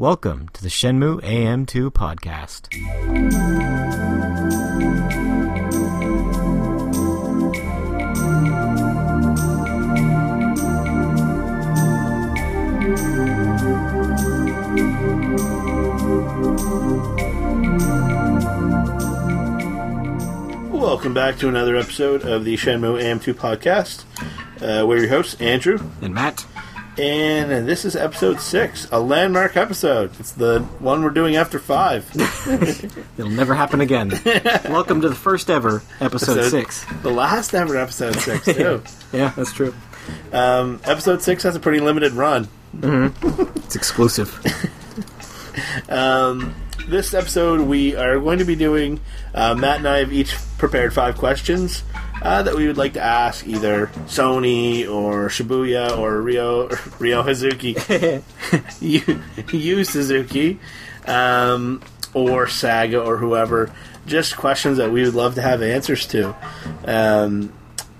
Welcome to the Shenmue AM2 podcast. Welcome back to another episode of the Shenmue AM2 podcast. Uh, we're your hosts, Andrew, And Matt, and this is episode six, a landmark episode. It's the one we're doing after five. it'll never happen again. Welcome to the first ever episode Episode- six. The last ever episode six, too. Yeah, that's true. Um, episode six has a pretty limited run. It's exclusive. Um, this episode, we are going to be doing. Uh, Matt and I have each prepared five questions uh, that we would like to ask either Sony or Shibuya or Ryo Ryo Hazuki, you, Yu Suzuki, um, or Sega or whoever. Just questions that we would love to have answers to. Um,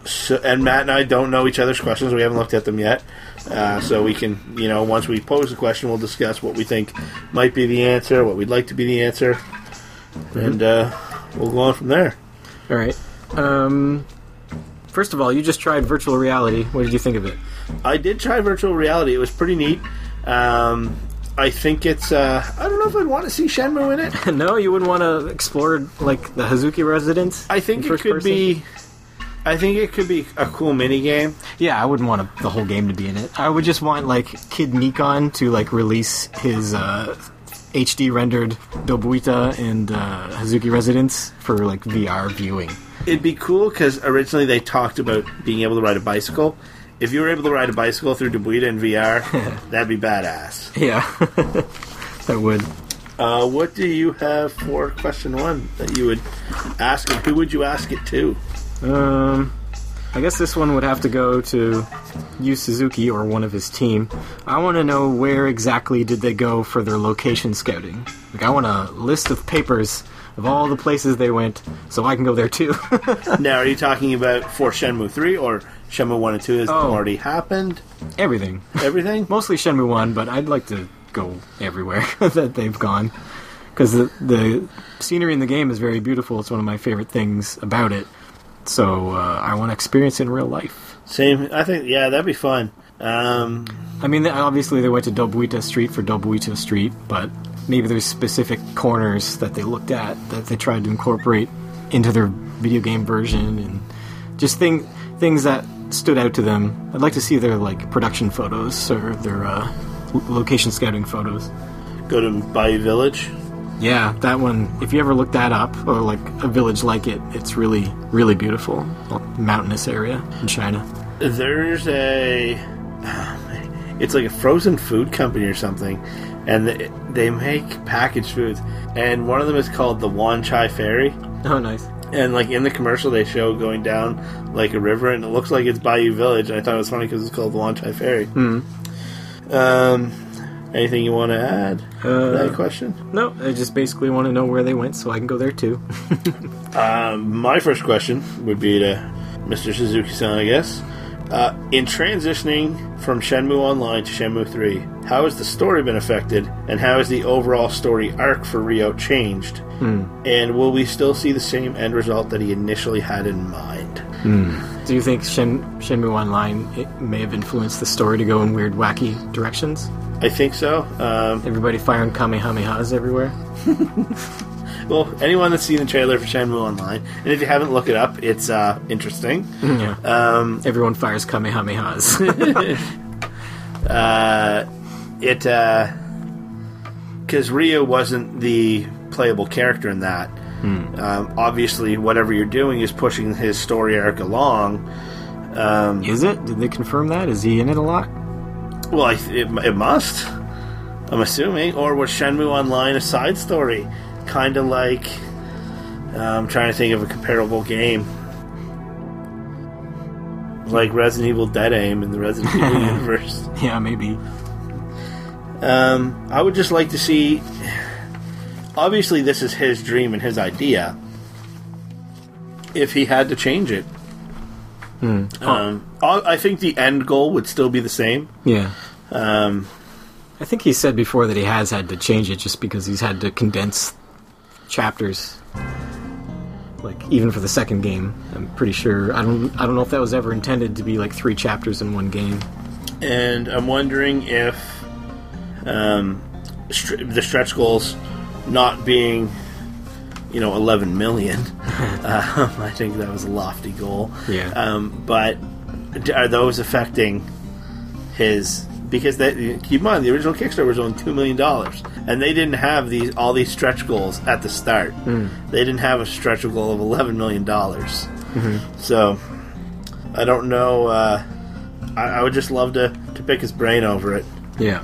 so, and Matt and I don't know each other's questions. We haven't looked at them yet. Uh, so we can, you know, once we pose the question, we'll discuss what we think might be the answer, what we'd like to be the answer, and uh, we'll go on from there. All right. Um, first of all, you just tried virtual reality. What did you think of it? I did try virtual reality. It was pretty neat. Um, I think it's. Uh, I don't know if I'd want to see Shenmue in it. no, you wouldn't want to explore like the Hazuki residence. I think in it could person? be. I think it could be a cool mini game. Yeah, I wouldn't want a, the whole game to be in it. I would just want like Kid Nikon to like release his uh, HD rendered Dobuita and uh, Hazuki Residence for like VR viewing. It'd be cool because originally they talked about being able to ride a bicycle. If you were able to ride a bicycle through Dobuita in VR, that'd be badass. Yeah, that would. Uh, what do you have for question one that you would ask, and who would you ask it to? Um, I guess this one would have to go to Yu Suzuki or one of his team. I want to know where exactly did they go for their location scouting. Like, I want a list of papers of all the places they went, so I can go there too. now, are you talking about for Shenmue 3 or Shenmue 1 and 2 has Oh. already happened? Everything. Everything? Mostly Shenmue 1, but I'd like to go everywhere that they've gone. Because the, the scenery in the game is very beautiful. It's one of my favorite things about it. So uh, I want to experience it in real life. Same. I think, yeah, that'd be fun. Um, I mean, obviously they went to Dobuita Street for Dobuita Street, but maybe there's specific corners that they looked at that they tried to incorporate into their video game version, and just thing things that stood out to them. I'd like to see their like production photos or their uh, location scouting photos. go to Bailu Village. Yeah, that one. If you ever look that up, or like a village like it, it's really, really beautiful. Mountainous area in China. There's a. It's like a frozen food company or something, and they, they make packaged foods. And one of them is called the Wan Chai Ferry. Oh, nice. And like in the commercial, they show going down like a river, and it looks like it's Bailu Village. And I thought it was funny because it's called the Wan Chai Ferry. Hmm. Um, anything you want to add to that question? No, I just basically want to know where they went so I can go there too. Um, my first question would be to Mr. Suzuki-san, I guess. Uh, in transitioning from Shenmue Online to Shenmue 3, how has the story been affected, and how has the overall story arc for Ryo changed? And will we still see the same end result that he initially had in mind? Do you think Shen, Shenmue Online it may have influenced the story to go in weird, wacky directions? I think so. Um, Everybody firing Kamehamehas everywhere? well, anyone that's seen the trailer for Shenmue Online, and if you haven't, look it up. It's uh, interesting. Yeah. Um, Everyone fires Kamehamehas. uh, it because Ryo wasn't the playable character in that. Um, obviously, whatever you're doing is pushing his story arc along. Um, Is it? Did they confirm that? Is he in it a lot? well, I, it, it must. I'm assuming, or was Shenmue Online a side story, kind of like? uh, I'm trying to think of a comparable game, like Resident Evil Dead Aim in the Resident Evil universe. Yeah, maybe. Um, I would just like to see. Obviously, this is his dream and his idea. If he had to change it, um, I I think the end goal would still be the same. Yeah. Um, I think he said before that he has had to change it just because he's had to condense chapters. Like even for the second game, I'm pretty sure. I don't. I don't know if that was ever intended to be like three chapters in one game. and I'm wondering if um, the stretch goals not being, you know, 11 million. um, I think that was a lofty goal. Yeah. Um, but are those affecting his? Because that keep in mind the original Kickstarter was only two million dollars, and they didn't have these all these stretch goals at the start. They didn't have a stretch goal of eleven million dollars. So I don't know. Uh, I, I would just love to, to pick his brain over it. Yeah.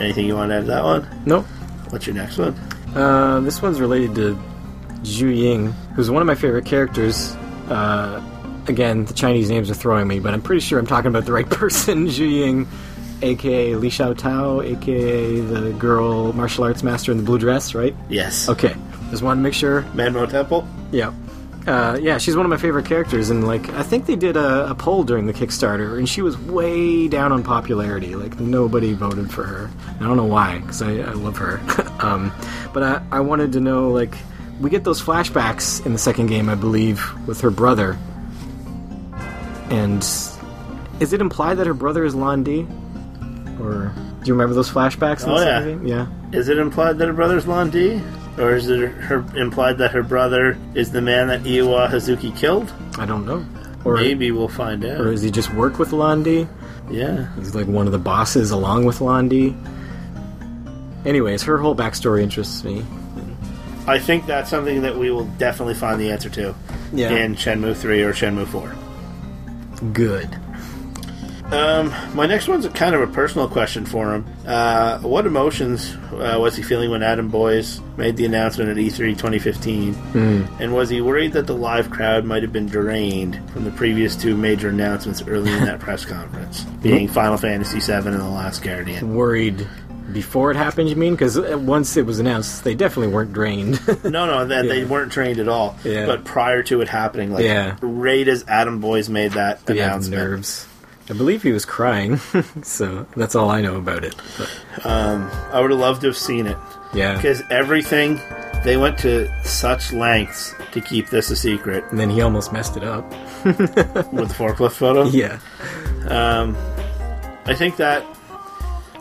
Anything you want to add to that one? Nope. What's your next one? Uh, this one's related to Xiuying, who's one of my favorite characters. Uh, again, the Chinese names are throwing me, but I'm pretty sure I'm talking about the right person. Xiuying, aka Li Xiao Tao, aka the girl martial arts master in the blue dress, right? Yes. Okay. Just wanted to make sure. Man Mo Temple? Yeah. Uh, yeah, she's one of my favorite characters, and like I think they did a, a poll during the Kickstarter, and she was way down on popularity. Like nobody voted for her. I don't know why, because I, I love her. um, but I, I wanted to know, like, we get those flashbacks in the second game, I believe, with her brother, and is it implied that her brother is Lan Di? Or do you remember those flashbacks in Oh, the yeah. game? Yeah. Is it implied that her brother's Lan Di? Or is it her implied that her brother is the man that Iwao Hazuki killed? I don't know. Or Maybe we'll find out. or does he just work with Lan Di? yeah. He's like one of the bosses along with Lan Di. Anyways, her whole backstory interests me. I think that's something that we will definitely find the answer to Yeah. in Shenmue 3 or Shenmue 4. Good. Um, my next one's a kind of a personal question for him. Uh, what emotions uh, was he feeling when Adam Boyes made the announcement at E E3 2015? And was he worried that the live crowd might have been drained from the previous two major announcements early in that press conference, being Final Fantasy VII and The Last Guardian? Worried before it happened, you mean? Because once it was announced, they definitely weren't drained. No, no, that they weren't trained at all. Yeah. But prior to it happening, like Yeah. right as Adam Boyes made that He had announcement, nerves. I believe he was crying, so that's all I know about it. But, I would have loved to have seen it. yeah. because everything they went to such lengths to keep this a secret And then he almost messed it up. with the forklift photo. Yeah. Um, I think that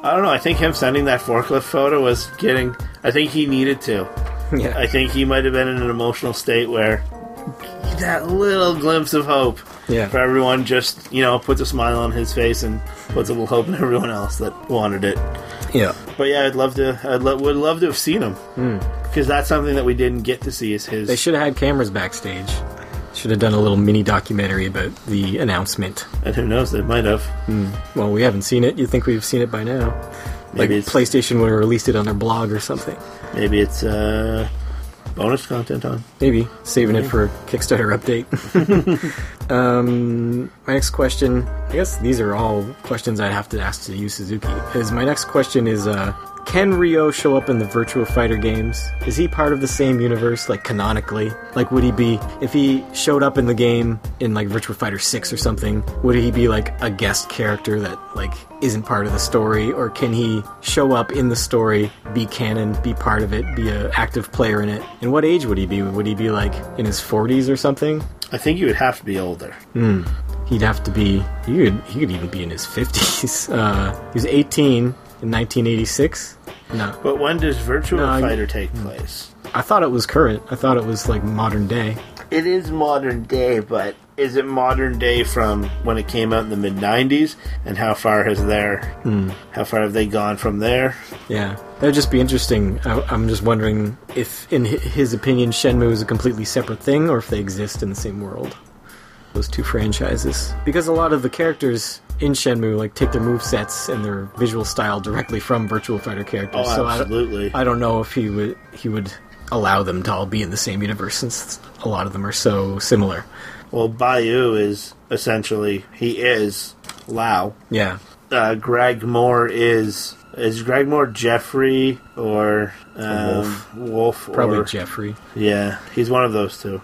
I don't know. I think him sending that forklift photo was getting. I think he needed to. Yeah. I think he might have been in an emotional state where that little glimpse of hope Yeah. for everyone just you know puts a smile on his face and puts a little hope in everyone else that wanted it. Yeah. But yeah, I'd love to. I would love to have seen him because that's something that we didn't get to see. Is his Hmm. They should have had cameras backstage. Should have done a little mini documentary about the announcement. and who knows? They might have. Well, we haven't seen it. You think we've seen it by now? Like Maybe it's- PlayStation would have released it on their blog or something. Maybe it's uh, bonus content on. Maybe saving it for a Kickstarter update. um, my next question, I guess these are all questions I'd have to ask to Yu Suzuki. Is my next question is, uh, can Ryo show up in the Virtua Fighter games? Is he part of the same universe, like canonically? Like, would he be if he showed up in the game in like Virtua Fighter Six or something? Would he be like a guest character that like isn't part of the story, or can he show up in the story, be canon, be part of it, be an active player in it? And what age would he be? Would he be like in his 40s or something? I think you would have to be older. He'd have to be. He could. He could even be in his 50s. Uh, he was 18 in 1986. No, But when does Virtual No, I- Fighter take place? I thought it was current. I thought it was like modern day. It is modern day, but is it modern day from when it came out in the mid '90s? And how far has there? Hmm. How far have they gone from there? Yeah, that'd just be interesting. I, I'm just wondering if, in his opinion, Shenmue is a completely separate thing, or if they exist in the same world. Those two franchises, because a lot of the characters in Shenmue like take their move sets and their visual style directly from Virtua Fighter characters. Oh, so I, absolutely. I don't know if he would he would allow them to all be in the same universe since a lot of them are so similar. Well, Bayou is essentially he is Lau. Yeah, Uh, Greg Moore is is Greg Moore Jeffrey or um, Wolf. Wolf probably or Jeffrey. yeah, he's one of those two.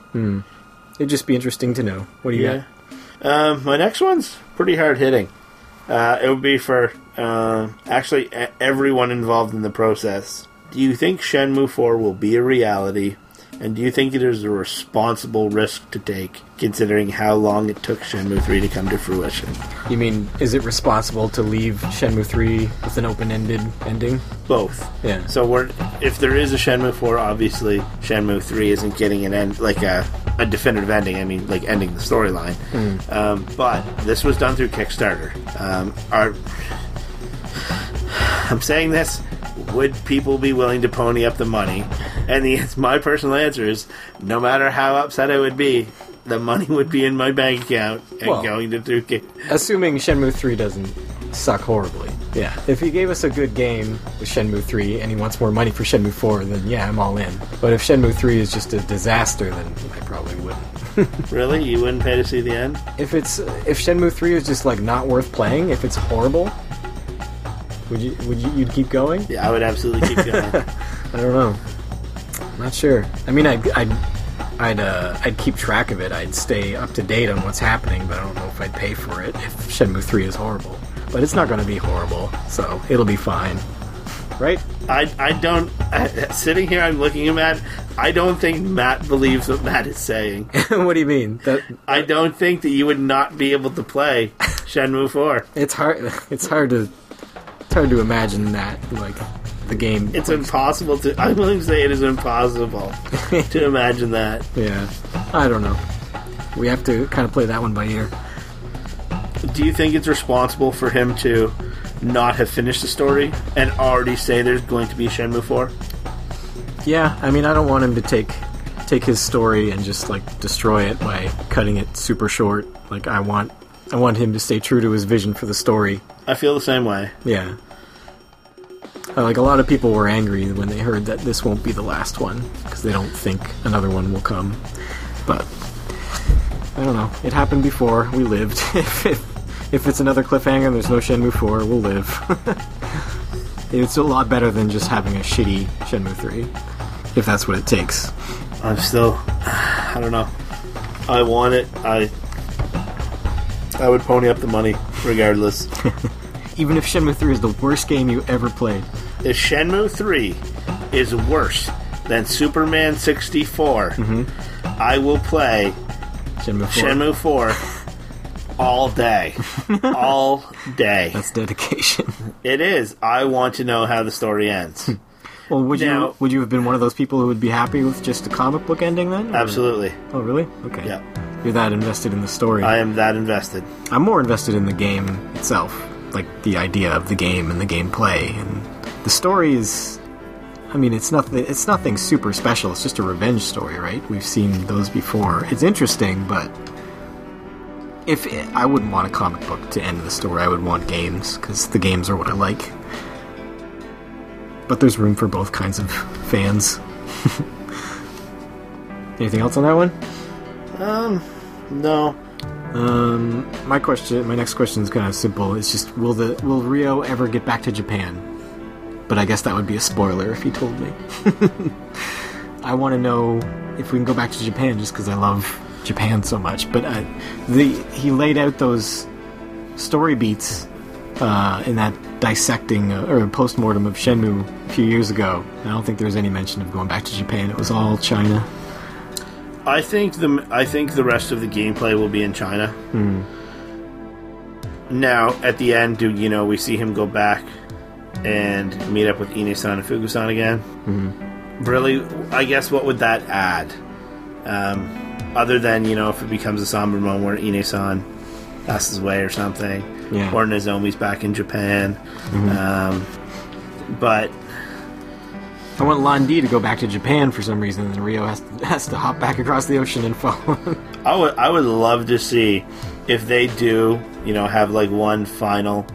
It'd just be interesting to know. What do you Yeah. Um, my next one's pretty hard hitting. Uh, it would be for uh, actually everyone involved in the process. Do you think Shenmue 4 will be a reality? And do you think it is a responsible risk to take, considering how long it took Shenmue 3 to come to fruition? You mean, is it responsible to leave Shenmue 3 with an open ended ending? Both. Yeah. So we're if there is a Shenmue 4, obviously Shenmue 3 isn't getting an end like a, a definitive ending. I mean, like ending the storyline. Um, but this was done through Kickstarter. Um, are I'm saying this? Would people be willing to pony up the money? And the my personal answer is, no matter how upset I would be, the money would be in my bank account and Well- going to through. Assuming Shenmue 3 doesn't suck horribly. Yeah. If he gave us a good game with Shenmue 3 and he wants more money for Shenmue 4, then yeah, I'm all in. But if Shenmue 3 is just a disaster, then I probably wouldn't. really, you wouldn't pay to see the end? If it's if Shenmue 3 is just like not worth playing, if it's horrible, would you would you you'd keep going? Yeah, I would absolutely keep going. I don't know. Not sure. I mean, I'd I'd I'd, uh, I'd keep track of it. I'd stay up to date on what's happening, but I don't know if I'd pay for it if Shenmue 3 is horrible. But it's not going to be horrible, so it'll be fine. Right? I, I don't. I, sitting here, I'm looking at Matt. I don't think Matt believes what Matt is saying. what do you mean? That I don't think that you would not be able to play Shenmue 4. it's hard. It's hard to it's hard to imagine that like the game. It's impossible to. I'm willing to say it is impossible to imagine that. yeah. I don't know. We have to kind of play that one by ear. Do you think it's responsible for him to not have finished the story and already say there's going to be Shenmue 4? Yeah, I mean, I don't want him to take take his story and just like destroy it by cutting it super short. Like I want I want him to stay true to his vision for the story. I feel the same way. Yeah. Uh, like a lot of people were angry when they heard that this won't be the last one because they don't think another one will come. But I don't know. It happened before. We lived. if, if if it's another cliffhanger and there's no Shenmue 4, we'll live. it's a lot better than just having a shitty Shenmue 3. If that's what it takes. I'm still. I don't know. I want it. I. I would pony up the money regardless. Even if Shenmue 3 is the worst game you ever played. if Shenmue 3 is worse than Superman 64, mm-hmm. I will play Shenmue 4. Shenmue 4 all day. all day. That's dedication. It is. I want to know how the story ends. well, would Now- you would you have been one of those people who would be happy with just a comic book ending then? or- Absolutely. Oh, really? Okay. Yeah. You're that invested in the story. I am that invested. I'm more invested in the game itself, like the idea of the game and the gameplay, and the story is. I mean, it's nothing. It's nothing super special. It's just a revenge story, right? We've seen those before. It's interesting, but if I wouldn't want a comic book to end the story, I would want games because the games are what I like. But there's room for both kinds of fans. Anything else on that one? Um, no. Um, my question, my next question is kind of simple. It's just, will the will Ryo ever get back to Japan? But I guess that would be a spoiler if he told me. I want to know if we can go back to Japan, just because I love Japan so much. But uh, the he laid out those story beats uh, in that dissecting uh, or post mortem of Shenmue a few years ago. I don't think there was any mention of going back to Japan. It was all China. I think the I think the rest of the gameplay will be in China. Now, at the end, do you know we see him go back and meet up with Ine-san and Fuku-san again? Mm-hmm. Really, I guess what would that add? Um, other than you know, if it becomes a somber moment where Ine-san passes away or something, Yeah. or Nozomi's back in Japan. Um, but I want Lan Di to go back to Japan for some reason, and then Ryo has to, has to hop back across the ocean and follow him. I would I would love to see if they do, you know, have like one final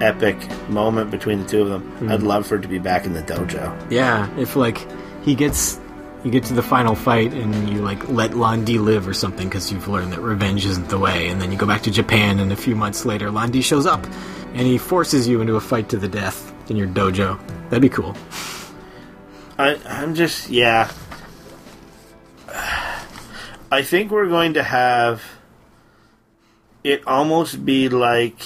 epic moment between the two of them. Hmm. I'd love for it to be back in the dojo. yeah, if like he gets you get to the final fight and you like let Lan Di live or something because you've learned that revenge isn't the way, and then you go back to Japan, and a few months later, Lan Di shows up and he forces you into a fight to the death in your dojo. That'd be cool. I I'm just yeah. I think we're going to have it almost be like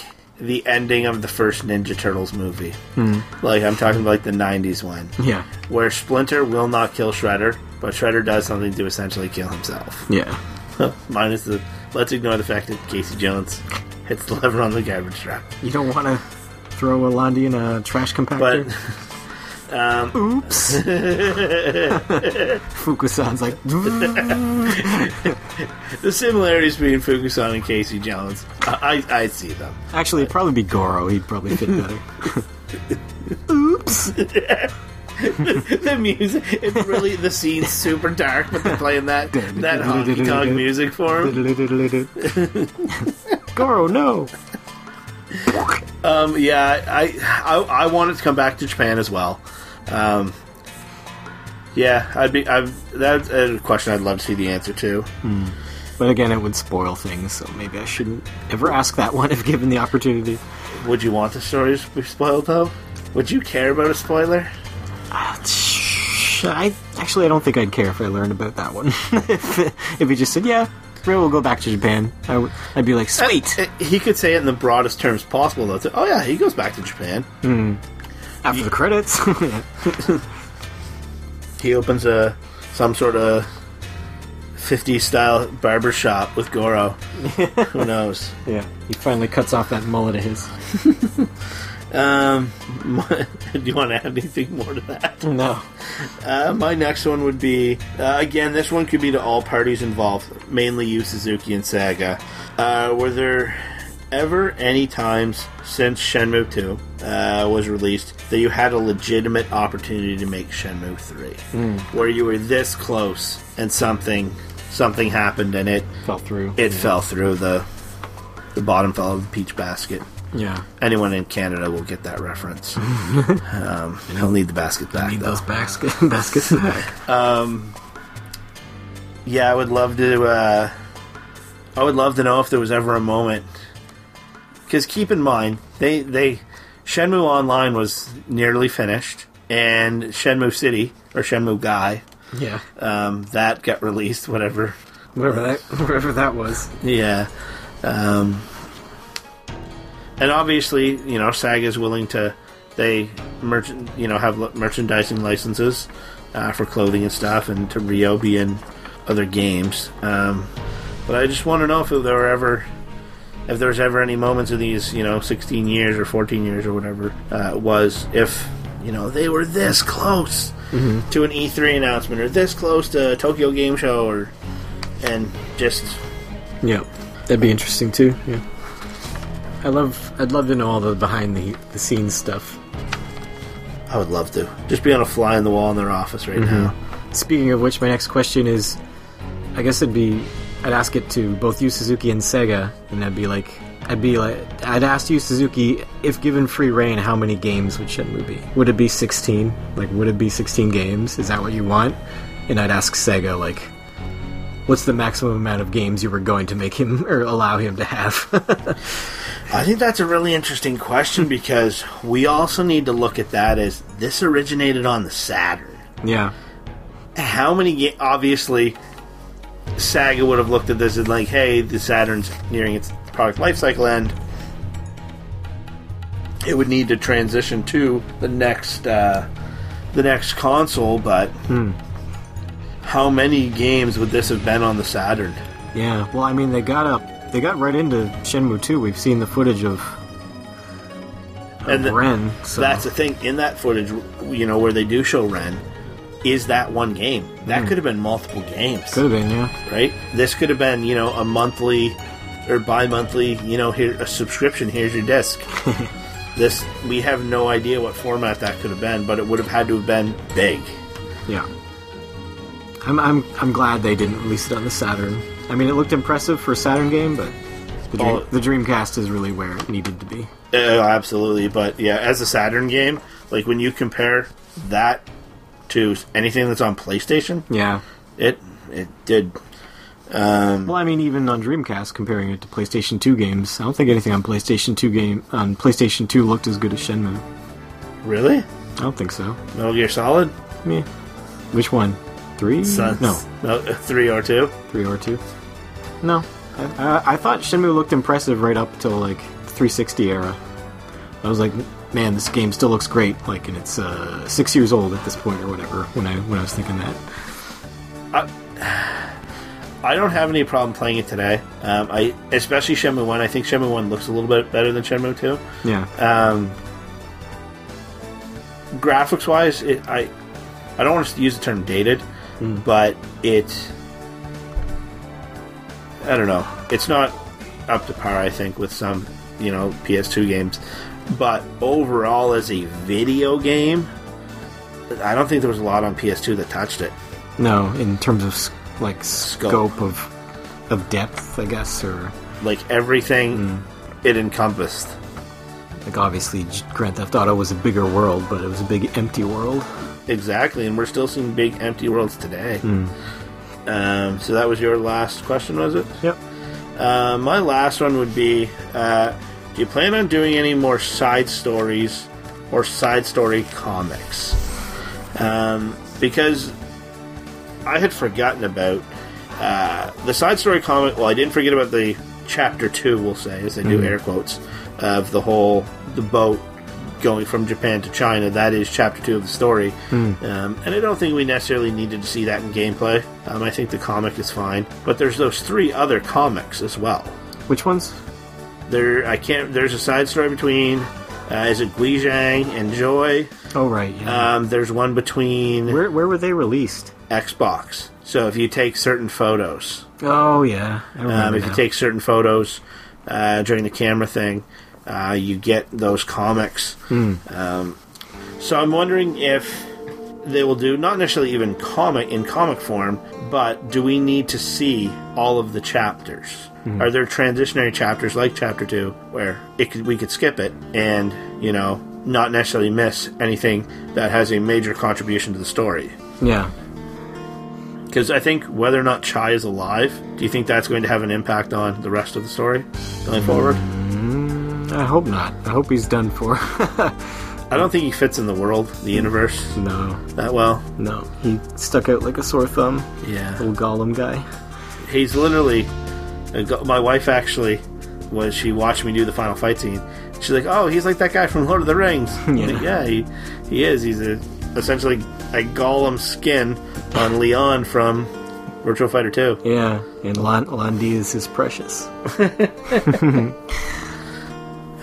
the ending of the first Ninja Turtles movie. Hmm. Like I'm talking about like the '90s one, Yeah. where Splinter will not kill Shredder, but Shredder does something to essentially kill himself. Yeah. Minus the let's ignore the fact that Casey Jones hits the lever on the garbage truck. You don't want to throw a Lan Di in a trash compactor? But um, Oops. Fukusan's like, the similarities between Fukusan and Casey Jones, I, I, I see them. actually, it'd probably be Goro. He'd probably fit better. Oops. the music, it's really the scene's super dark, but they're playing that that honky tonk music for him. Goro, no. Um, yeah, I, I I wanted to come back to Japan as well. Um, yeah, I'd be. I've, that's a question I'd love to see the answer to. But again, it would spoil things, so maybe I shouldn't ever ask that one if given the opportunity. Would you want the stories to be spoiled though? Would you care about a spoiler? Sh- I actually I don't think I'd care if I learned about that one. if if he just said, "Yeah, Ray will go back to Japan," I w- I'd be like, "Sweet." Uh, He could say it in the broadest terms possible, though. To, oh yeah, he goes back to Japan. After the credits, He opens a some sort of 50s style barber shop with Goro. Who knows? yeah, he finally cuts off that mullet of his. Um, do you want to add anything more to that? No, Uh, my next one would be uh, again. This one could be to all parties involved, mainly you, Suzuki and Sega. Uh, were there ever any times since Shenmue 2 uh, was released that you had a legitimate opportunity to make Shenmue 3, where you were this close and something something happened and it fell through. it fell through the the bottom fell of the peach basket. yeah, Anyone in Canada will get that reference. um, he'll need the basket back. need though. those basket, baskets back. Yeah, I would love to. Uh, I would love to know if there was ever a moment. Because keep in mind, they they Shenmue Online was nearly finished, and Shenmue City or Shenmue Gai Yeah, um, that got released. Whatever. whatever that whatever that was. Yeah. Um, and obviously, you know, Sega's willing to. They merchant, you know, have merchandising licenses uh, for clothing and stuff, and to Ryo be in other games. Um, but I just want to know if there were ever, if there was ever any moments in these, you know, 16 years or 14 years or whatever uh, was, if you know they were this close to an E3 announcement or this close to a Tokyo Game Show or, and just Yeah, that'd be interesting too. Yeah, I love. I'd love to know all the behind the the scenes stuff. I would love to. Just be on a fly in the wall in their office right now. Speaking of which, my next question is, I guess it'd be, I'd ask it to both Yu Suzuki and Sega, and I'd be like, I'd be like, I'd ask Yu Suzuki if given free reign, how many games would Shenmue be? Would it be sixteen? Like, would it be sixteen games? Is that what you want? And I'd ask Sega like, what's the maximum amount of games you were going to make him or allow him to have? I think that's a really interesting question because we also need to look at that as this originated on the Saturn. yeah, How many ga- obviously Sega would have looked at this and like, hey, the Saturn's nearing its product life cycle end. It would need to transition to the next uh, the next console, but how many games would this have been on the Saturn? yeah. Well, I mean, they got up, they got right into Shenmue two. We've seen the footage of, of And the- Ren. So That's the thing in that footage, you know, where they do show Ren, is that one game. That could have been multiple games, could have been, yeah. right? This could have been, you know, a monthly or bi-monthly, you know, here a subscription. Here's your disc. this we have no idea what format that could have been, but it would have had to have been big. Yeah. I'm, I'm, I'm glad they didn't release it on the Saturn. I mean, it looked impressive for a Saturn game, but the, Dream, Oh. the Dreamcast is really where it needed to be. Uh, absolutely, but yeah, as a Saturn game, like when you compare that to anything that's on PlayStation, Yeah. it it did. Um, Well, I mean, even on Dreamcast, comparing it to PlayStation 2 games, I don't think anything on PlayStation 2 game on PlayStation 2 looked as good as Shenmue. really, I don't think so. Metal Gear Solid. Me. Which one? Three? Sons. No, no, three or two. three or two. No. I, I, I thought Shenmue looked impressive right up till like 360 era. I was like, man, this game still looks great. Like, and it's uh, six years old at this point or whatever. When I when I was thinking that. I don't have any problem playing it today. Um, I especially Shenmue One. I think Shenmue One looks a little bit better than Shenmue Two. Yeah. Um, graphics wise, it, I I don't want to use the term dated, but it I don't know. It's not up to par. I think with some you know PS2 games, but overall as a video game, I don't think there was a lot on PS2 that touched it. No, in terms of like scope, of of depth, I guess, or Like everything it encompassed. like obviously Grand Theft Auto was a bigger world, but it was a big empty world. Exactly, and we're still seeing big empty worlds today. Um, so that was your last question, was it? Yep. Uh, my last one would be: uh, Do you plan on doing any more side stories or side story comics? Um, because I had forgotten about uh, the side story comic. Well, I didn't forget about the chapter two. We'll say, as I do air quotes, of the whole the boat going from Japan to China. That is chapter two of the story, um, and I don't think we necessarily needed to see that in gameplay. Um, I think the comic is fine, but there's those three other comics as well. Which ones? There, I can't. There's a side story between. Uh, is it Guizhang and Joy? Oh right, yeah. Um, there's one between where where were they released? Xbox. So if you take certain photos, Oh yeah, um, if you take certain photos uh, during the camera thing, uh, you get those comics. Um, so I'm wondering if they will do not necessarily even comic in comic form, but do we need to see all of the chapters? Mm-hmm. Are there transitionary chapters like chapter two where it could, we could skip it and you know not necessarily miss anything that has a major contribution to the story? yeah, Because I think whether or not Chai is alive, do you think that's going to have an impact on the rest of the story going forward? Mm, I hope not. I hope he's done for. I don't think he fits in the world, the universe, no, that well. no, he stuck out like a sore thumb. Yeah. Little Gollum guy. He's literally. go- My wife actually was. She watched me do the final fight scene. She's like, "Oh, he's like that guy from Lord of the Rings." I'm like, yeah, he he is. He's a, essentially a Gollum skin on Leon from Virtua Fighter Two. Yeah, and Lan- Landi is his precious.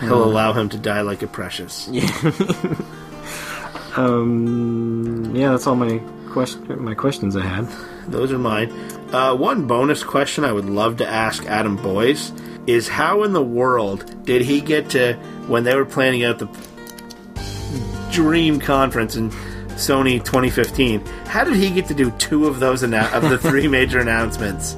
He'll allow him to die like a precious. Yeah. Um, yeah, that's all my question. My questions I had. Those are mine. Uh, one bonus question I would love to ask Adam Boyes is how in the world did he get to when they were planning out the Dream Conference in Sony 2015? How did he get to do two of those annou- of the three major announcements?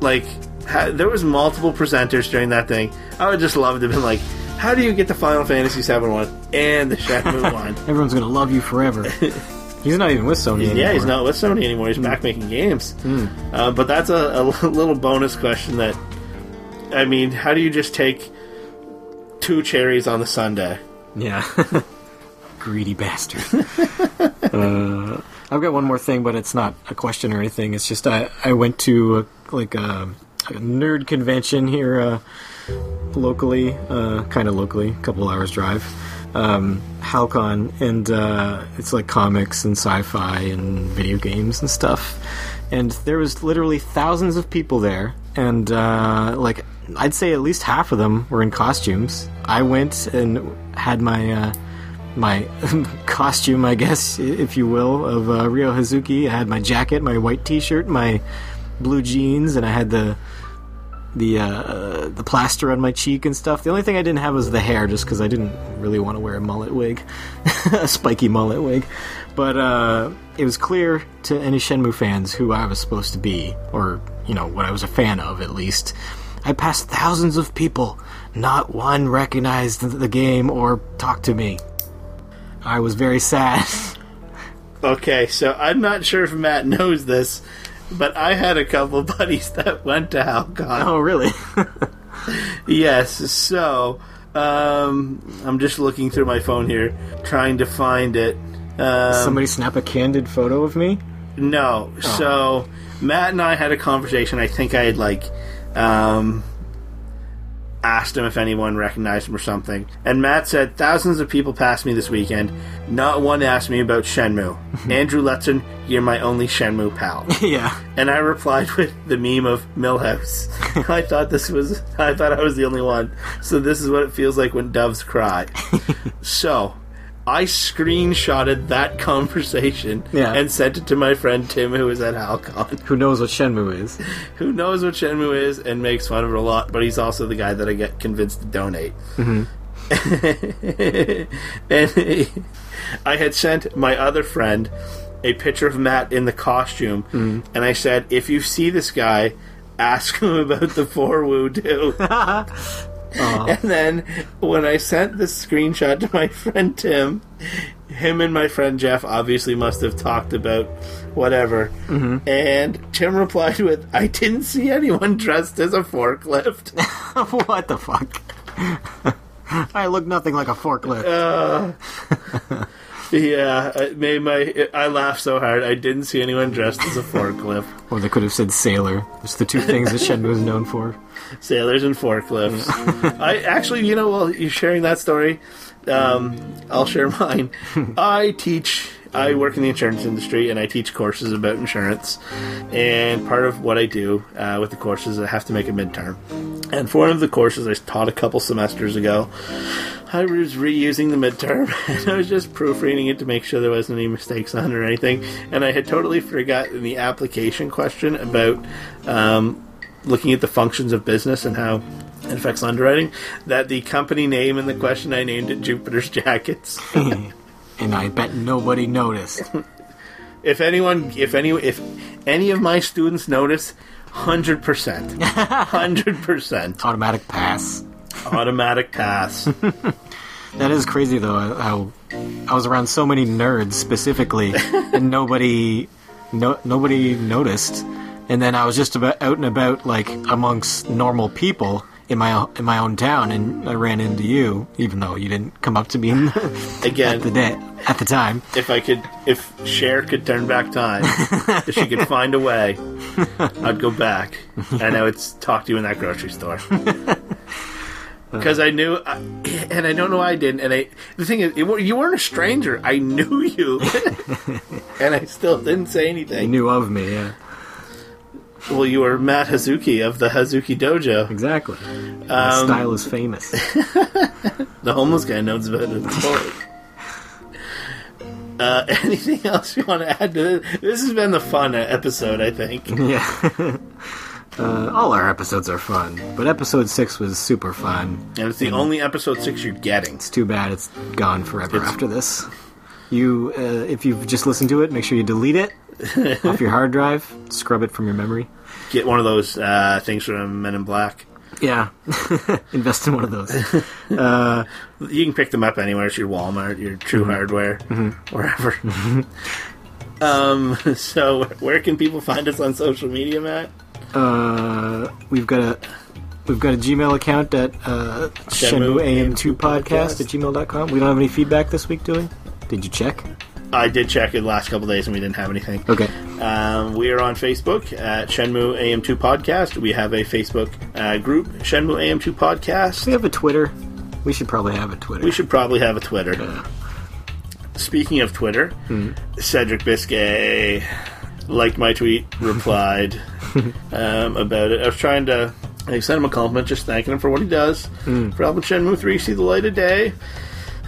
Like, how, there was multiple presenters during that thing. I would just love to have been like, how do you get the Final Fantasy VII one and the Shenmue one? Everyone's gonna love you forever. he's not even with Sony anymore. Yeah, he's not with Sony anymore. He's back making games. Uh, but that's a, a little bonus question that, I mean, how do you just take two cherries on the Sunday? Yeah. Greedy bastard. uh, I've got one more thing, but it's not a question or anything. It's just I, I went to a, like a, a nerd convention here uh, locally, uh, kind of locally, a couple hours drive. Um, Halcon, and uh, it's like comics and sci-fi and video games and stuff. And there was literally thousands of people there, and uh, like I'd say at least half of them were in costumes. I went and had my uh, my costume, I guess, if you will, of uh, Ryo Hazuki. I had my jacket, my white T-shirt, my blue jeans, and I had the the uh, the plaster on my cheek and stuff. The only thing I didn't have was the hair, just because I didn't really want to wear a mullet wig, a spiky mullet wig. But uh, it was clear to any Shenmue fans who I was supposed to be, or you know what I was a fan of at least. I passed thousands of people. Not one recognized the game or talked to me. I was very sad. Okay, so I'm not sure if Matt knows this, but I had a couple buddies that went to Halcon. oh, really? Yes, so um, I'm just looking through my phone here, trying to find it. Um, Somebody snap a candid photo of me? No. So Matt and I had a conversation. I think I had like, um, asked him if anyone recognized him or something. And Matt said, Thousands of people passed me this weekend. Not one asked me about Shenmue. Andrew Letson, you're my only Shenmue pal. yeah. And I replied with the meme of Milhouse. I thought this was, I thought I was the only one. So this is what it feels like when doves cry. so, I screenshotted that conversation Yeah. and sent it to my friend Tim, who was at Halcon, Who knows what Shenmue is? who knows what Shenmue is and makes fun of it a lot, but he's also the guy that I get convinced to donate. Mm-hmm. and I had sent my other friend a picture of Matt in the costume, mm-hmm. and I said, if you see this guy, ask him about the four woo do. Uh-huh. And then when I sent this screenshot to my friend Tim, him and my friend Jeff obviously must have talked about whatever. Mm-hmm. And Tim replied with, I didn't see anyone dressed as a forklift. what the fuck? I look nothing like a forklift. Uh, yeah, it made my. I laughed so hard. I didn't see anyone dressed as a forklift. or they could have said sailor. It's the two things that Shenmue is known for. Sailors and forklifts. I actually, you know, while you're sharing that story, um, I'll share mine. I teach. I work in the insurance industry and I teach courses about insurance. And part of what I do uh, with the courses, I have to make a midterm. And for one of the courses I taught a couple semesters ago, I was reusing the midterm and I was just proofreading it to make sure there wasn't any mistakes on it or anything. And I had totally forgotten the application question about um, looking at the functions of business and how it affects underwriting. That the company name in the question I named it Jupiter's Jackets. And I bet nobody noticed. if anyone, if any, if any of my students notice, hundred percent, hundred percent, Automatic pass. automatic pass. That is crazy though. How I was around so many nerds specifically, and nobody, no, nobody noticed. And then I was just about out and about, like amongst normal people in my in my own town, and I ran into you, even though you didn't come up to me in Again, at the day at the time. if I could, if Cher could turn back time, if she could find a way, I'd go back and I would talk to you in that grocery store. Because I knew, I, and I don't know why I didn't. And I, the thing is, it, you weren't a stranger. I knew you, and I still didn't say anything. You knew of me, yeah, Well, you were Matt Hazuki of the Hazuki Dojo. exactly. Um, style is famous. The homeless guy knows about it. Uh, anything else you want to add to this? This has been the fun episode, I think. yeah. Uh, all our episodes are fun, but episode six was super fun. And it's the only episode six you're getting. It's too bad it's gone forever It's- after this. You, uh, if you've just listened to it, make sure you delete it off your hard drive, scrub it from your memory. Get one of those uh, things from Men in Black. Yeah, invest in one of those. You can pick them up anywhere. It's your Walmart, your True Hardware, wherever. um. So, where can people find us on social media, Matt? Uh, we've got a we've got a Gmail account at uh, Shenmue Shenmue AM2 podcast at gmail.com. We don't have any feedback this week, do we? Did you check? I did check it the last couple days, and we didn't have anything. Okay. Um, we are on Facebook at Shenmue AM2 Podcast. We have a Facebook uh, group, Shenmue AM2 Podcast. We have a Twitter. We should probably have a Twitter. We should probably have a Twitter. Speaking of Twitter, Cedric Biscay liked my tweet, replied um, about it. I was trying to. I sent him a compliment, just thanking him for what he does for helping Shenmue 3 see the light of day.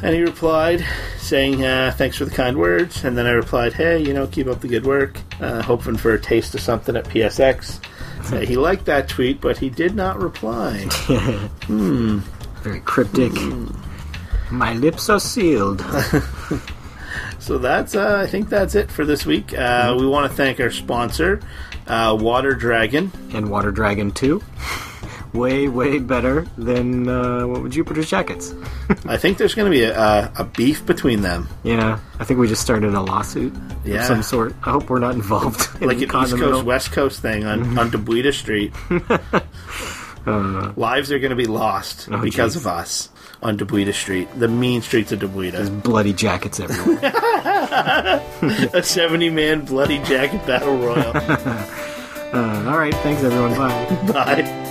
And he replied, saying, uh, Thanks for the kind words. And then I replied, Hey, you know, keep up the good work. Uh, hoping for a taste of something at PSX. Uh, he liked that tweet, but he did not reply. Very cryptic. My lips are sealed. So that's, uh, I think that's it for this week. Uh, We want to thank our sponsor, uh, Water Dragon. and Water Dragon 2. Way, way better than uh, what would Jupiter's Jackets. I think there's going to be a, a, a beef between them, Yeah, I think we just started a lawsuit Yeah. of some sort. I hope we're not involved. in like an East Coast. West Coast thing on on Dobuita Street. Lives are going to be lost Oh, because jeez. of us on Dobuita Street, the mean streets of Dobuita. Bloody jackets everywhere. a 70 man bloody jacket battle royal. uh, all right, thanks everyone. Bye. Bye.